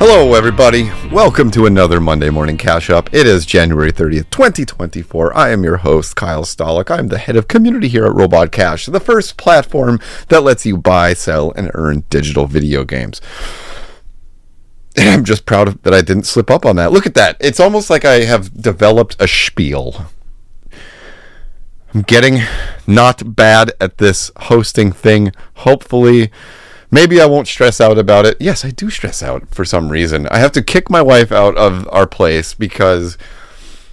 Hello, everybody. Welcome to another Monday Morning Cache Up. It is January 30th, 2024. I am your host, Kyle Stolick. I'm the head of community here at Robot Cache, the first platform that lets you buy, sell, and earn digital video games. And I'm just proud of, that I didn't slip up on that. Look at that. It's almost like I have developed a spiel. I'm getting not bad at this hosting thing. Hopefully, maybe I won't stress out about it. Yes, I do stress out for some reason. I have to kick my wife out of our place because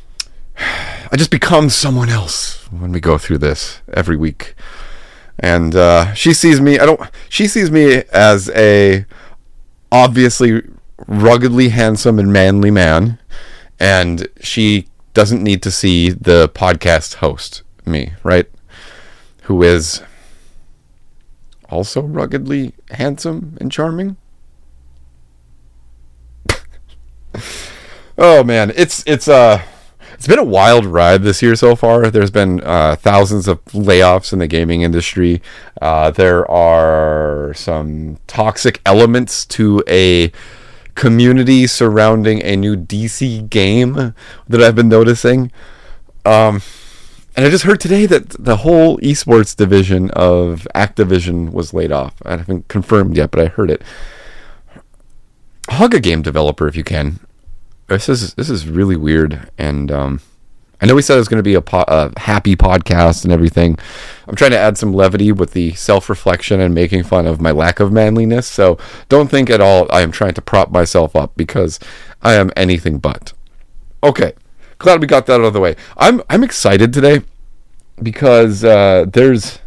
I just become someone else when we go through this every week. And uh, she sees me. I don't. She sees me as a obviously ruggedly handsome and manly man, and she doesn't need to see the podcast host me, right? Who is also ruggedly handsome and charming. oh man, it's it's uh it's been a wild ride this year so far. There's been uh, thousands of layoffs in the gaming industry. Uh, there are some toxic elements to a community surrounding a new DC game that I've been noticing. Um, and I just heard today that the whole esports division of Activision was laid off. I haven't confirmed yet, but I heard it. Hug a game developer if you can. This is this is really weird, and um, I know we said it was going to be a, po- a, happy podcast and everything. I'm trying to add some levity with the self reflection and making fun of my lack of manliness. So don't think at all I am trying to prop myself up because I am anything but. Okay, glad we got that out of the way. I'm I'm excited today because uh, there's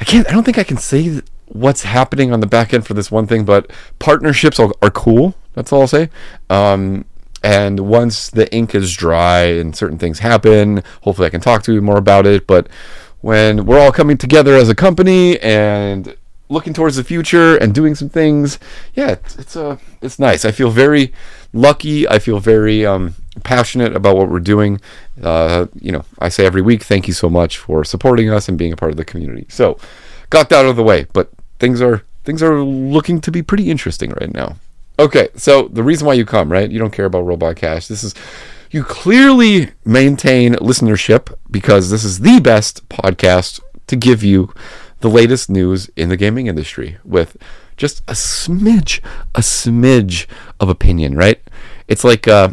I can't I don't think I can say what's happening on the back end for this one thing, but partnerships are, are cool. That's all I'll say. Um, and once the ink is dry and certain things happen, hopefully I can talk to you more about it. But when we're all coming together as a company and looking towards the future and doing some things, yeah, it's, it's uh, it's nice. I feel very lucky. I feel very um, passionate about what we're doing. Uh, you know, I say every week, thank you so much for supporting us and being a part of the community. So, got that out of the way, but things are things are looking to be pretty interesting right now. Okay, so the reason why you come, right? You don't care about Robot Cache. This is you clearly maintain listenership because this is the best podcast to give you the latest news in the gaming industry with just a smidge, a smidge of opinion, right? It's like uh,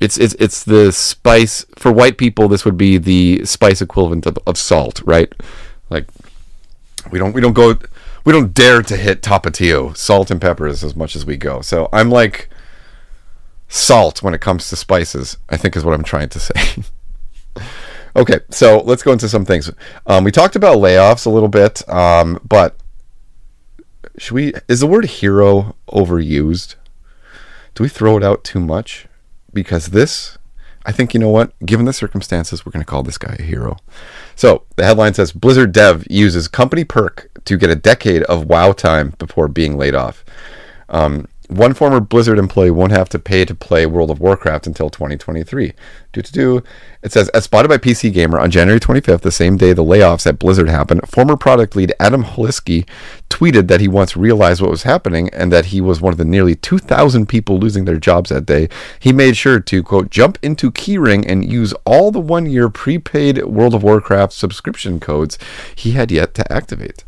it's it's it's the spice for white people. This would be the spice equivalent of, of salt, right? Like we don't we don't go we don't dare to hit Tapatio, salt and peppers as much as we go. So I'm like salt when it comes to spices. I think is what I'm trying to say. okay, so let's go into some things. Um, we talked about layoffs a little bit, um, but should we? Is the word hero overused? Do we throw it out too much? Because this I think you know what? Given the circumstances, we're going to call this guy a hero. So the headline says Blizzard dev uses company perk to get a decade of WoW time before being laid off. Um, one former Blizzard employee won't have to pay to play World of Warcraft until 2023. Do to do. It says, as spotted by PC Gamer on January 25th, the same day the layoffs at Blizzard happened, former product lead Adam Holisky tweeted that he once realized what was happening and that he was one of the nearly 2,000 people losing their jobs that day. He made sure to quote jump into Keyring and use all the one-year prepaid World of Warcraft subscription codes he had yet to activate.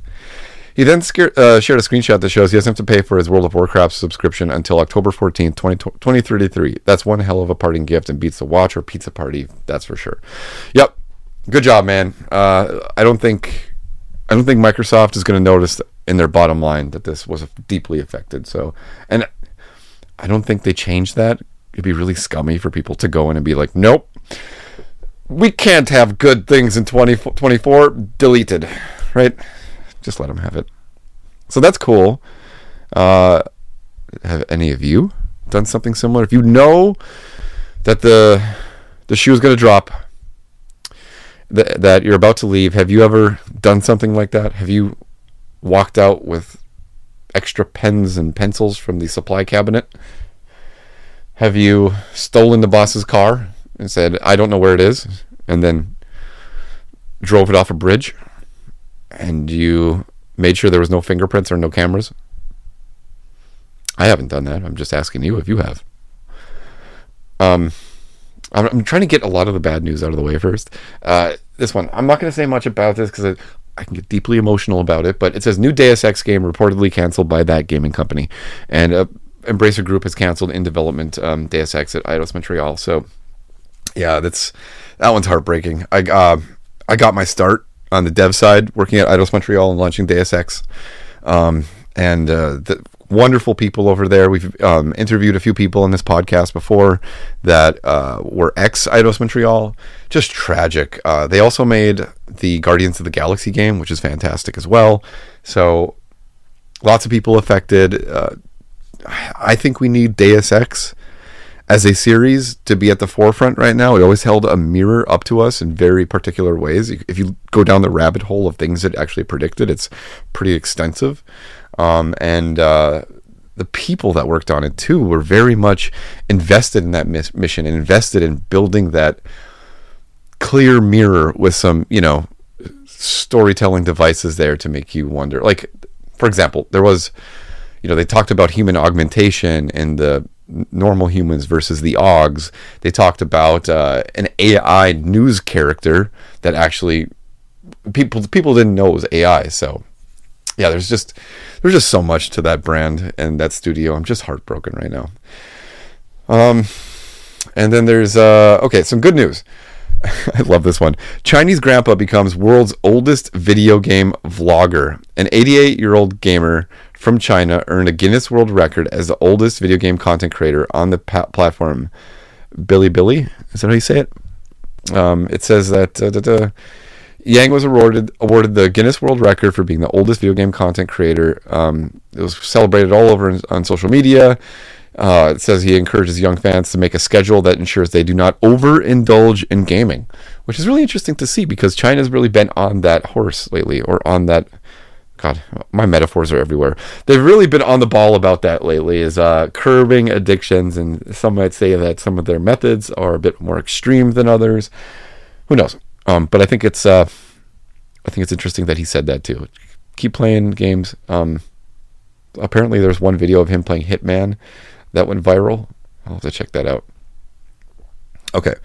He then scared, uh, shared a screenshot that shows he doesn't have to pay for his World of Warcraft subscription until October 14th, 20, 2033. That's one hell of a parting gift and beats the watch or pizza party, that's for sure. Yep. Good job, man. Uh, I don't think I don't think Microsoft is going to notice in their bottom line that this was deeply affected. So, and I don't think they changed that. It'd be really scummy for people to go in and be like, "Nope, we can't have good things in 2024 deleted." Right? Just let them have it. So that's cool. Uh, have any of you done something similar? If you know that the the shoe is going to drop, that that you're about to leave, have you ever done something like that? Have you walked out with extra pens and pencils from the supply cabinet? Have you stolen the boss's car and said, "I don't know where it is," and then drove it off a bridge? And you made sure there was no fingerprints or no cameras. I haven't done that. I'm just asking you if you have. Um, I'm, I'm trying to get a lot of the bad news out of the way first. Uh, this one, I'm not going to say much about this because I, I can get deeply emotional about it, but it says new Deus Ex game reportedly canceled by that gaming company. And uh, Embracer Group has canceled in development um, Deus Ex at Eidos Montreal. So, yeah, that's that one's heartbreaking. I uh, I got my start on the dev side working at Eidos Montreal and launching Deus Ex. Um, and uh, the wonderful people over there. We've um, interviewed a few people in this podcast before that uh, were ex Eidos Montreal. Just tragic. Uh, they also made the Guardians of the Galaxy game, which is fantastic as well. So lots of people affected. Uh, I think we need Deus Ex as a series to be at the forefront right now. It always held a mirror up to us in very particular ways. If you go down the rabbit hole of things it actually predicted, it's pretty extensive. Um, and uh, the people that worked on it too were very much invested in that mis- mission and invested in building that clear mirror with some, you know, storytelling devices there to make you wonder. Like, for example, there was, you know, they talked about human augmentation and the normal humans versus the Augs. They talked about uh, an AI news character that actually people people didn't know it was AI. So yeah, there's just there's just so much to that brand and that studio. I'm just heartbroken right now. Um, and then there's uh, okay, some good news. I love this one. Chinese grandpa becomes world's oldest video game vlogger. An 88 year old gamer from China earned a Guinness World Record as the oldest video game content creator on the pa- platform. Billy, is that how you say it? Um, it says that. Uh, Yang was awarded awarded the Guinness World Record for being the oldest video game content creator. Um, it was celebrated all over on social media. Uh, it says he encourages young fans to make a schedule that ensures they do not overindulge in gaming, which is really interesting to see because China's really been on that horse lately, or on that. God, my metaphors are everywhere. They've really been on the ball about that lately, is uh, curbing addictions, and some might say that some of their methods are a bit more extreme than others. Who knows? Um, but I think it's uh, I think it's interesting that he said that too. Keep playing games. Um, apparently, there's one video of him playing Hitman that went viral. I'll have to check that out. Okay.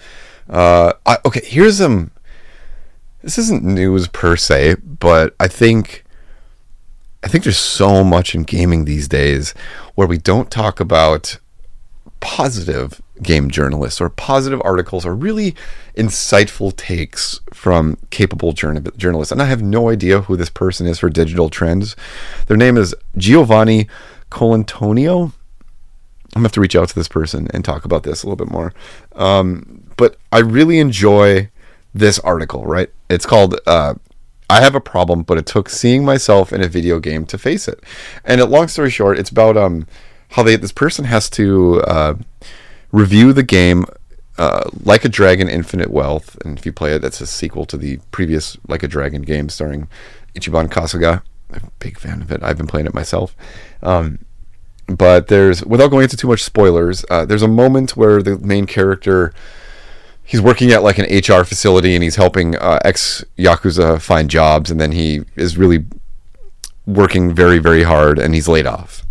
Uh, I, okay. Here's some. This isn't news per se, but I think I think there's so much in gaming these days where we don't talk about positive game journalists or positive articles or really insightful takes from capable journalists. And I have no idea who this person is for digital trends. Their name is Giovanni Colantonio. I'm gonna have to reach out to this person and talk about this a little bit more. Um, but I really enjoy this article. Right? It's called uh, "I Have a Problem," but it took seeing myself in a video game to face it. And long story short, it's about um, how they this person has to uh, review the game uh, like a Dragon Infinite Wealth, and if you play it, that's a sequel to the previous Like a Dragon game starring Ichiban Kasuga. I'm a big fan of it. I've been playing it myself. Um, but there's, without going into too much spoilers, uh, there's a moment where the main character he's working at like an HR facility and he's helping uh, ex yakuza find jobs, and then he is really working very very hard and he's laid off.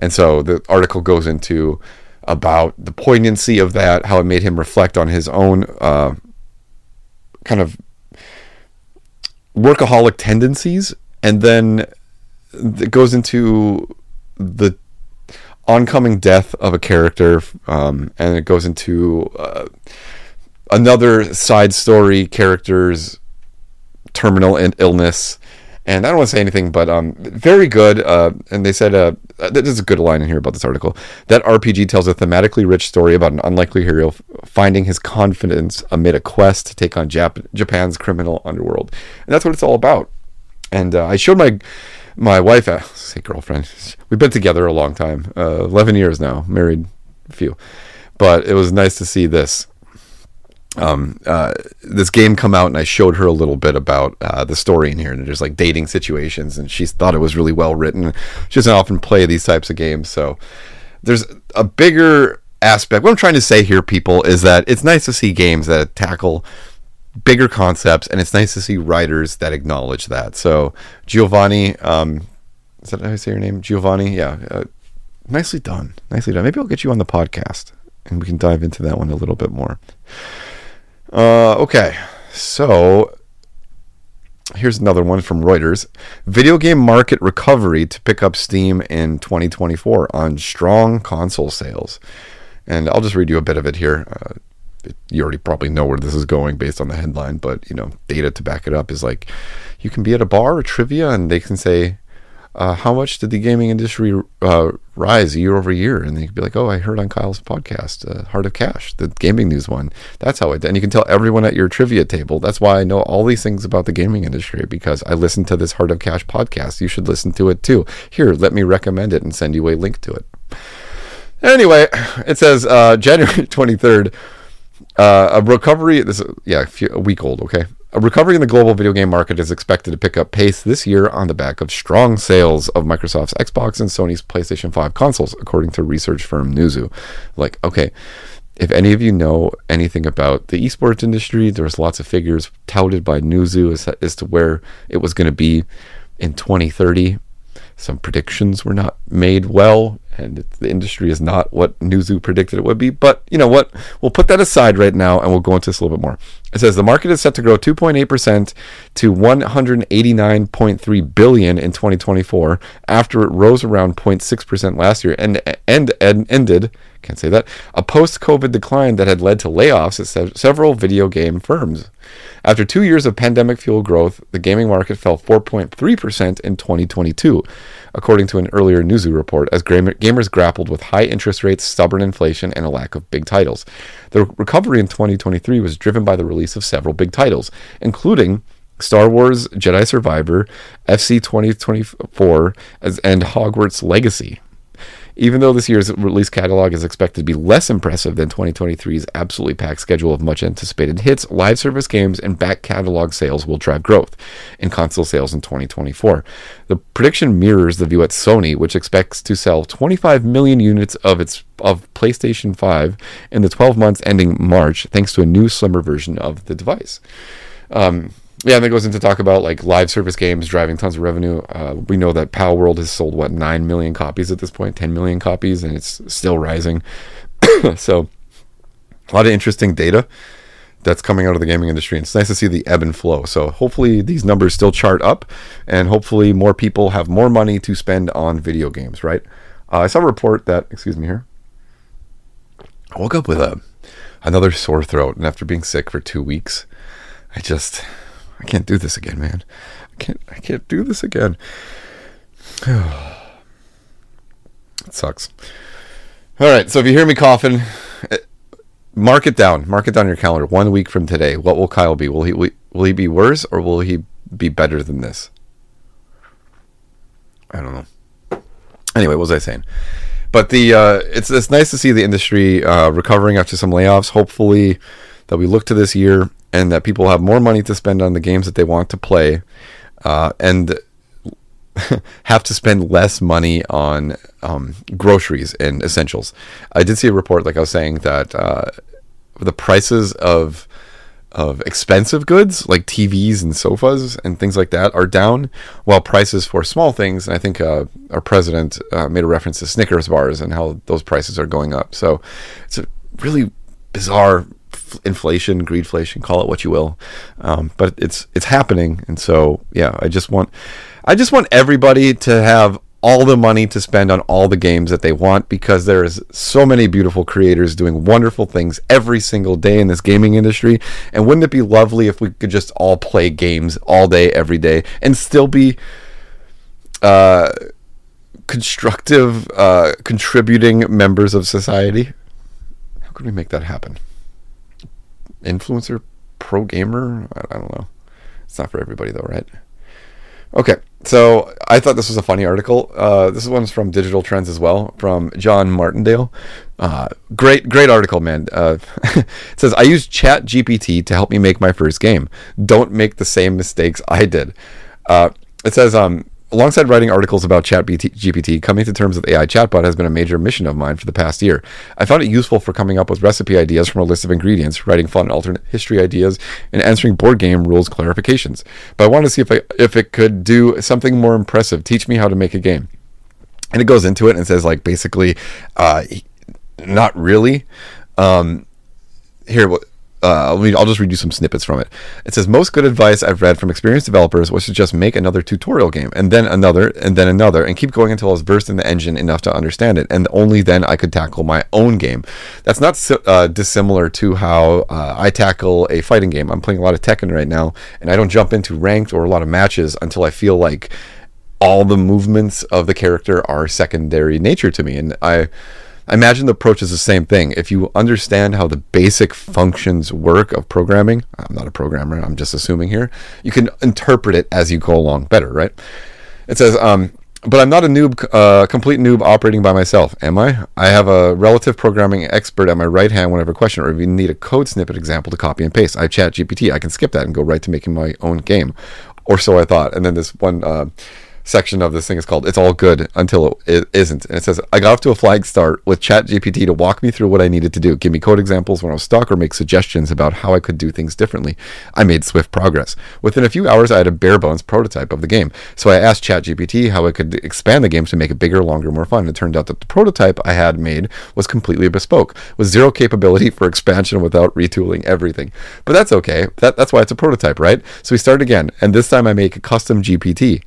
And so the article goes into about the poignancy of that, how it made him reflect on his own uh, kind of workaholic tendencies, and then it goes into the oncoming death of a character, um, and it goes into uh, another side story character's terminal and illness and I don't want to say anything, but um, very good. Uh, and they said, uh, there's a good line in here about this article. That RPG tells a thematically rich story about an unlikely hero finding his confidence amid a quest to take on Jap- Japan's criminal underworld, and that's what it's all about. And uh, I showed my my wife, uh, say girlfriend, we've been together a long time, uh, eleven years now, married a few, but it was nice to see this um, uh, this game come out and I showed her a little bit about uh, the story in here and there's like dating situations and she thought it was really well written. She doesn't often play these types of games, so there's a bigger aspect. What I'm trying to say here, people, is that it's nice to see games that tackle bigger concepts and it's nice to see writers that acknowledge that. So Giovanni, um, is that how I say your name? Giovanni, yeah. Uh, nicely done. Nicely done. Maybe I'll get you on the podcast and we can dive into that one a little bit more. Uh, okay, so here's another one from Reuters. Video game market recovery to pick up steam in 2024 on strong console sales. And I'll just read you a bit of it here. Uh, you already probably know where this is going based on the headline, but you know, data to back it up is like you can be at a bar or trivia and they can say, uh, how much did the gaming industry uh, rise year over year? And they'd be like, oh, I heard on Kyle's podcast, uh, Heart of Cache, the gaming news one. That's how it. And you can tell everyone at your trivia table. That's why I know all these things about the gaming industry because I listened to this Heart of Cache podcast. You should listen to it too. Here, let me recommend it and send you a link to it. Anyway, it says uh, January twenty third. Uh, a recovery. This, yeah, a, few, a week old. Okay, a recovery in the global video game market is expected to pick up pace this year on the back of strong sales of Microsoft's Xbox and Sony's PlayStation 5 consoles, according to research firm Newzoo. Like, okay, if any of you know anything about the esports industry, there's lots of figures touted by Newzoo as, as to where it was going to be in 2030. Some predictions were not made well, and the industry is not what Newzoo predicted it would be. But you know what? We'll put that aside right now, and we'll go into this a little bit more. It says the market is set to grow 2.8% to 189.3 billion in 2024, after it rose around 0.6% last year and, and, and ended can't say that a post-COVID decline that had led to layoffs at several video game firms. After two years of pandemic-fueled growth, the gaming market fell 4.3% in 2022, according to an earlier Newzoo report, as gamers grappled with high interest rates, stubborn inflation, and a lack of big titles. The recovery in 2023 was driven by the release of several big titles, including Star Wars Jedi Survivor, FC 2024, and Hogwarts Legacy. Even though this year's release catalog is expected to be less impressive than 2023's absolutely packed schedule of much anticipated hits, live service games and back catalog sales will drive growth in console sales in 2024. The prediction mirrors the view at Sony, which expects to sell 25 million units of its of PlayStation 5 in the 12 months ending March, thanks to a new slimmer version of the device. Um, yeah, and it goes into talk about like live service games driving tons of revenue. Uh, we know that Palworld has sold what nine million copies at this point, ten million copies, and it's still rising. so, a lot of interesting data that's coming out of the gaming industry. And it's nice to see the ebb and flow. So hopefully these numbers still chart up, and hopefully more people have more money to spend on video games. Right? Uh, I saw a report that excuse me here. I woke up with a another sore throat, and after being sick for two weeks, I just I can't do this again, man. I can't I can't do this again. it sucks. All right, so if you hear me coughing, eh, mark it down. Mark it down your calendar. One week from today, what will Kyle be? Will he will he be worse or will he be better than this? I don't know. Anyway, what was I saying? But the uh, it's it's nice to see the industry uh, recovering after some layoffs. Hopefully, that we look to this year and that people have more money to spend on the games that they want to play uh, and have to spend less money on um, groceries and essentials. I did see a report, like I was saying, that uh, the prices of of expensive goods like TVs and sofas and things like that are down, while prices for small things, and I think uh, our president uh, made a reference to Snickers bars and how those prices are going up. So it's a really bizarre inflation, greedflation, call it what you will, um, but it's it's happening, and so yeah, I just want I just want everybody to have all the money to spend on all the games that they want because there is so many beautiful creators doing wonderful things every single day in this gaming industry. And wouldn't it be lovely if we could just all play games all day every day and still be uh, constructive uh, contributing members of society? How could we make that happen influencer pro gamer. I, I don't know. It's not for everybody though, right? Okay, so I thought this was a funny article. Uh, this one's from Digital Trends as well, from John Martindale. Uh, great, great article, man. Uh, it says I used Chat GPT to help me make my first game. Don't make the same mistakes I did. Uh, it says um, Alongside writing articles about ChatGPT, coming to terms with AI chatbot has been a major mission of mine for the past year. I found it useful for coming up with recipe ideas from a list of ingredients, writing fun alternate history ideas, and answering board game rules clarifications. But I wanted to see if I, if it could do something more impressive, teach me how to make a game. and it goes into it and says like basically, uh, not really. Um, here, uh, me, I'll just read you some snippets from it. It says most good advice I've read from experienced developers was to just make another tutorial game, and then another, and then another, and keep going until I was versed in the engine enough to understand it, and only then I could tackle my own game. That's not uh, dissimilar to how uh, I tackle a fighting game. I'm playing a lot of Tekken right now, and I don't jump into ranked or a lot of matches until I feel like all the movements of the character are secondary nature to me, and I I imagine the approach is the same thing. If you understand how the basic functions work of programming, I'm not a programmer, I'm just assuming here, you can interpret it as you go along better, right? It says, um, but I'm not a noob, uh, complete noob operating by myself, am I? I have a relative programming expert at my right hand whenever a question or if you need a code snippet example to copy and paste. I chat GPT. I can skip that and go right to making my own game. Or so I thought. And then this one uh, section of this thing is called "It's All Good Until It Isn't," and it says, "I got off to a flag start with ChatGPT to walk me through what I needed to do, give me code examples when I was stuck, or make suggestions about how I could do things differently. I made swift progress. Within a few hours, I had a bare bones prototype of the game. So I asked ChatGPT how I could expand the game to make it bigger, longer, more fun. It turned out that the prototype I had made was completely bespoke, with zero capability for expansion without retooling everything. But that's okay. That, that's why it's a prototype, right? So we start again, and this time I make a custom GPT."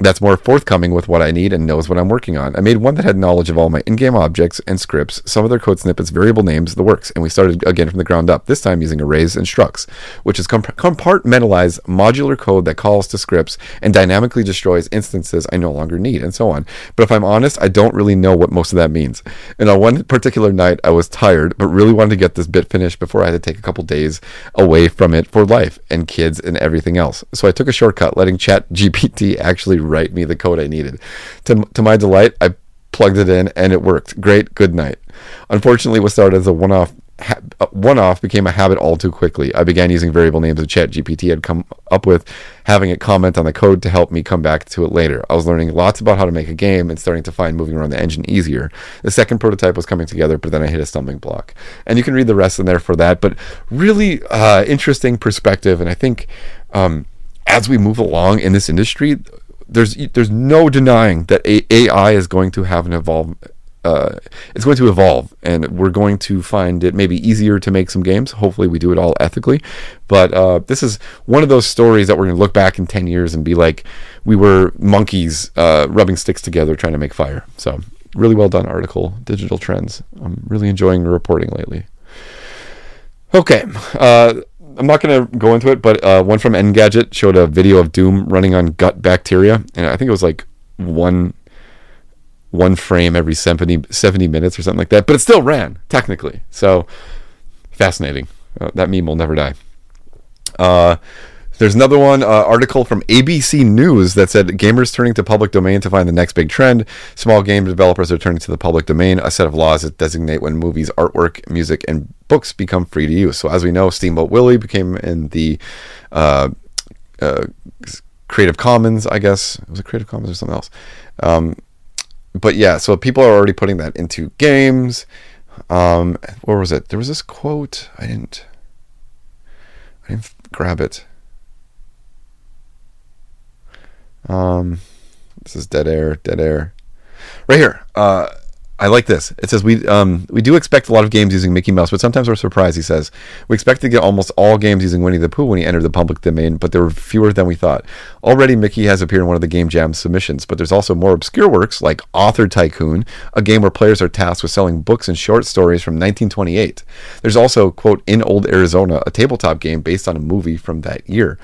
That's more forthcoming with what I need and knows what I'm working on. I made one that had knowledge of all my in-game objects and scripts, some of their code snippets, variable names, the works, and we started again from the ground up, this time using arrays and structs, which is comp- compartmentalized modular code that calls to scripts and dynamically destroys instances I no longer need, and so on. But if I'm honest, I don't really know what most of that means. And on one particular night, I was tired, but really wanted to get this bit finished before I had to take a couple days away from it for life and kids and everything else. So I took a shortcut, letting Chat GPT actually write me the code I needed. To, to my delight, I plugged it in and it worked. Great, good night. Unfortunately, what started as a one off one off became a habit all too quickly. I began using variable names of Chat GPT had come up with, having it comment on the code to help me come back to it later. I was learning lots about how to make a game and starting to find moving around the engine easier. The second prototype was coming together, but then I hit a stumbling block. And you can read the rest in there for that. But really uh, interesting perspective. And I think um, as we move along in this industry, there's there's no denying that AI is going to have an evolve. Uh, it's going to evolve, and we're going to find it maybe easier to make some games. Hopefully, we do it all ethically. But uh, this is one of those stories that we're going to look back in ten years and be like, we were monkeys uh, rubbing sticks together trying to make fire. So, really well done article, Digital Trends. I'm really enjoying the reporting lately. Okay, uh, I'm not going to go into it, but uh, one from Engadget showed a video of Doom running on gut bacteria, and I think it was like one one frame every 70, 70 minutes or something like that. But it still ran technically, so fascinating. Uh, that meme will never die. Uh, there's another one uh, article from ABC News that said gamers turning to public domain to find the next big trend. Small game developers are turning to the public domain, a set of laws that designate when movies, artwork, music, and books become free to use. So as we know, Steamboat Willie became in the uh, uh, Creative Commons, I guess. Was it Creative Commons or something else? Um, but yeah, so people are already putting that into games. Um, where was it? There was this quote. I didn't. I didn't grab it. Um, this is dead air, dead air. Right here. Uh, I like this. It says we um, we do expect a lot of games using Mickey Mouse, but sometimes we're surprised. He says we expect to get almost all games using Winnie the Pooh when he entered the public domain, but there were fewer than we thought. Already, Mickey has appeared in one of the Game Jam submissions, but there's also more obscure works like Author Tycoon, a game where players are tasked with selling books and short stories from 1928. There's also quote in Old Arizona, a tabletop game based on a movie from that year.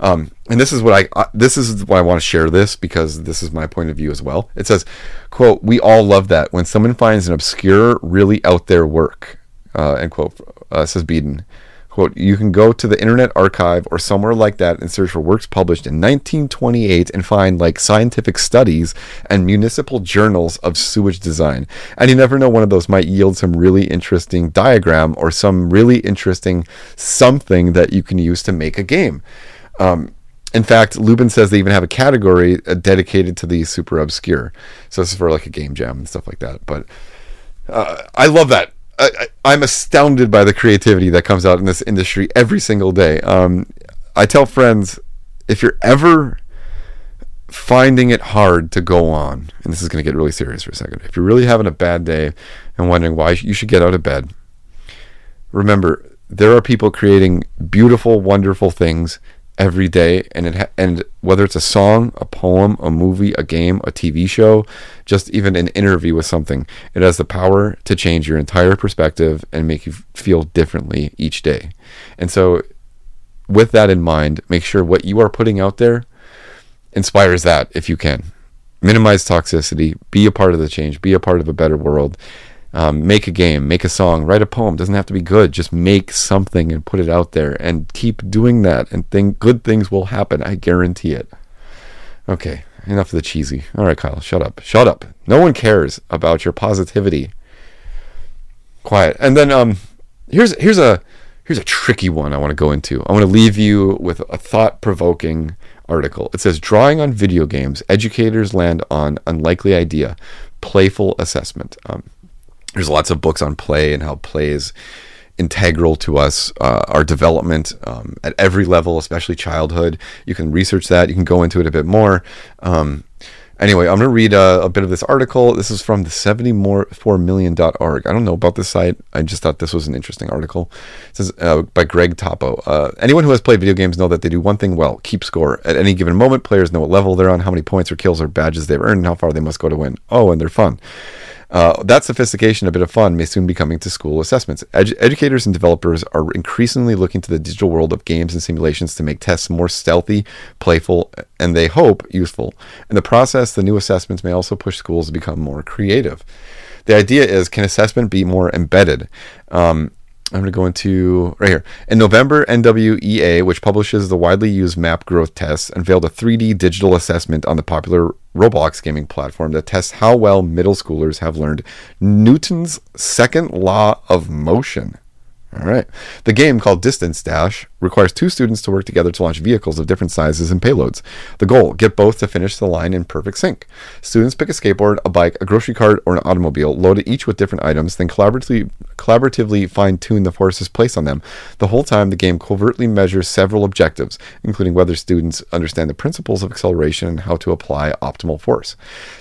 Um, and this is what I uh, this is why I want to share this because this is my point of view as well. It says, "quote We all love that when someone finds an obscure, really out there work." Uh, end quote. Uh, says Beeden. Quote, you can go to the Internet Archive or somewhere like that and search for works published in 1928 and find like scientific studies and municipal journals of sewage design. And you never know, one of those might yield some really interesting diagram or some really interesting something that you can use to make a game. Um, in fact, Lubin says they even have a category uh, dedicated to the super obscure. So this is for like a game jam and stuff like that. But uh, I love that. I, am astounded by the creativity that comes out in this industry every single day. Um, I tell friends if you're ever finding it hard to go on, and this is going to get really serious for a second. If you're really having a bad day and wondering why you should get out of bed, remember there are people creating beautiful, wonderful things every day, and it ha- and whether it's a song, a poem, a movie, a game, a TV show, just even an interview with something, it has the power to change your entire perspective and make you feel differently each day. And so, with that in mind, make sure what you are putting out there inspires that if you can. Minimize toxicity, be a part of the change, be a part of a better world. Um, make a game, make a song, write a poem. It Doesn't have to be good. Just make something and put it out there, and keep doing that. And think good things will happen. I guarantee it. Okay, enough of the cheesy. All right, Kyle, shut up. Shut up. No one cares about your positivity. Quiet. And then um, here's here's a here's a tricky one I want to go into. I want to leave you with a thought provoking article. It says drawing on video games, educators land on unlikely idea, playful assessment. Um, there's lots of books on play and how play is integral to us, uh, our development um, at every level, especially childhood. You can research that. You can go into it a bit more. Um, Anyway, I'm going to read a, a, bit of this article. This is from the 74million.org. I don't know about this site. I just thought this was an interesting article. It says uh, by Greg Toppo. Uh, anyone who has played video games know that they do one thing well keep score. At any given moment, players know what level they're on, how many points or kills or badges they've earned, and how far they must go to win. Oh, and they're fun. Uh, that sophistication, a bit of fun, may soon be coming to school assessments. Edu- educators and developers are increasingly looking to the digital world of games and simulations to make tests more stealthy, playful, and they hope useful. In the process, the new assessments may also push schools to become more creative. The idea is can assessment be more embedded? Um, I'm going to go into right here. In November, NWEA, which publishes the widely used map growth tests, unveiled a 3D digital assessment on the popular Roblox gaming platform that tests how well middle schoolers have learned Newton's second law of motion. All right. The game, called Distance Dash, requires two students to work together to launch vehicles of different sizes and payloads. The goal get both to finish the line in perfect sync. Students pick a skateboard, a bike, a grocery cart, or an automobile, load it each with different items, then collaboratively, collaboratively fine tune the forces placed on them. The whole time, the game covertly measures several objectives, including whether students understand the principles of acceleration and how to apply optimal force.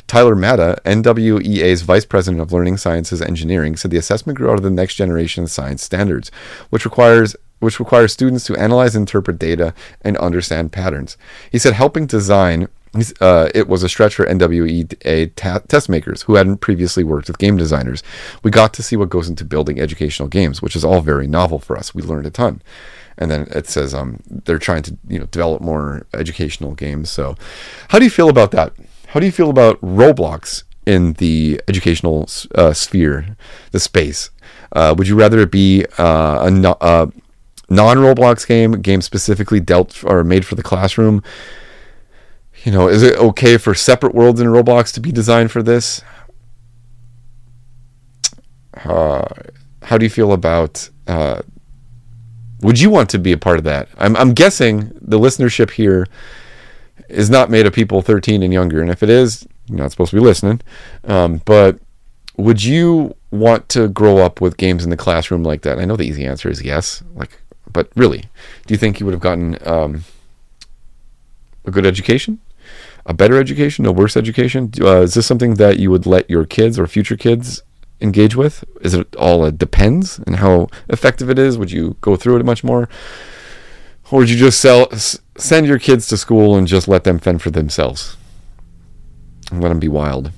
Tyler Matta, NWEA's Vice President of Learning Sciences Engineering, said the assessment grew out of the next generation science standards, which requires which requires students to analyze and interpret data and understand patterns. He said helping design uh, it was a stretch for NWEA ta- test makers who hadn't previously worked with game designers. We got to see what goes into building educational games, which is all very novel for us. We learned a ton. And then it says um, they're trying to you know develop more educational games. So, how do you feel about that? How do you feel about Roblox in the educational uh, sphere, the space? Uh, would you rather it be uh, a no, uh, non-Roblox game, game specifically dealt or made for the classroom? You know, is it okay for separate worlds in Roblox to be designed for this? Uh, how do you feel about? Uh, would you want to be a part of that? I'm, I'm guessing the listenership here is not made of people 13 and younger. And if it is, you're not supposed to be listening. Um, but would you want to grow up with games in the classroom like that? I know the easy answer is yes. Like, but really, do you think you would have gotten um, a good education, a better education, a worse education? Uh, is this something that you would let your kids or future kids engage with? Is it all a depends and how effective it is? Would you go through it much more? Or would you just sell, send your kids to school and just let them fend for themselves? And let them be wild.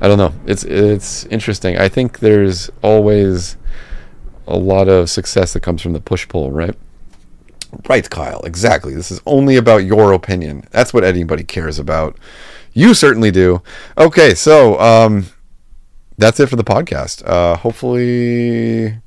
I don't know. It's it's interesting. I think there's always a lot of success that comes from the push pull, right? Right, Kyle. Exactly. This is only about your opinion. That's what anybody cares about. You certainly do. Okay, so um, that's it for the podcast. Uh, hopefully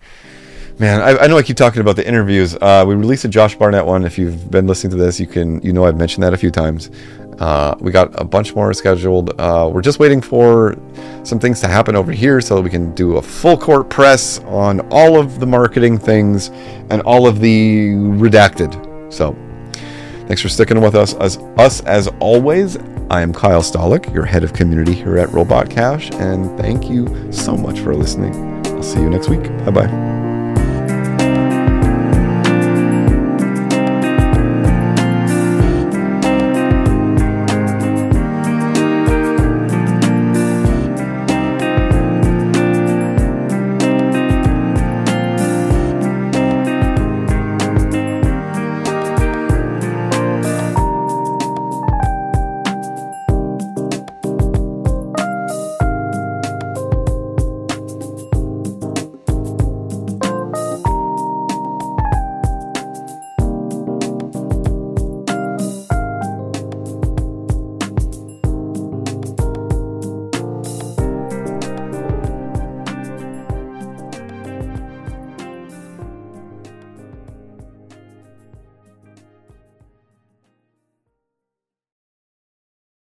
Man, I, I, know I keep talking about the interviews. Uh, we released a Josh Barnett one. If you've been listening to this, you can you know I've mentioned that a few times. Uh, we got a bunch more scheduled. Uh, we're just waiting for some things to happen over here so that we can do a full court press on all of the marketing things and all of the redacted. So, thanks for sticking with us as us as always. I am Kyle Stolick, your head of community here at Robot Cache, and thank you so much for listening. I'll see you next week. Bye bye.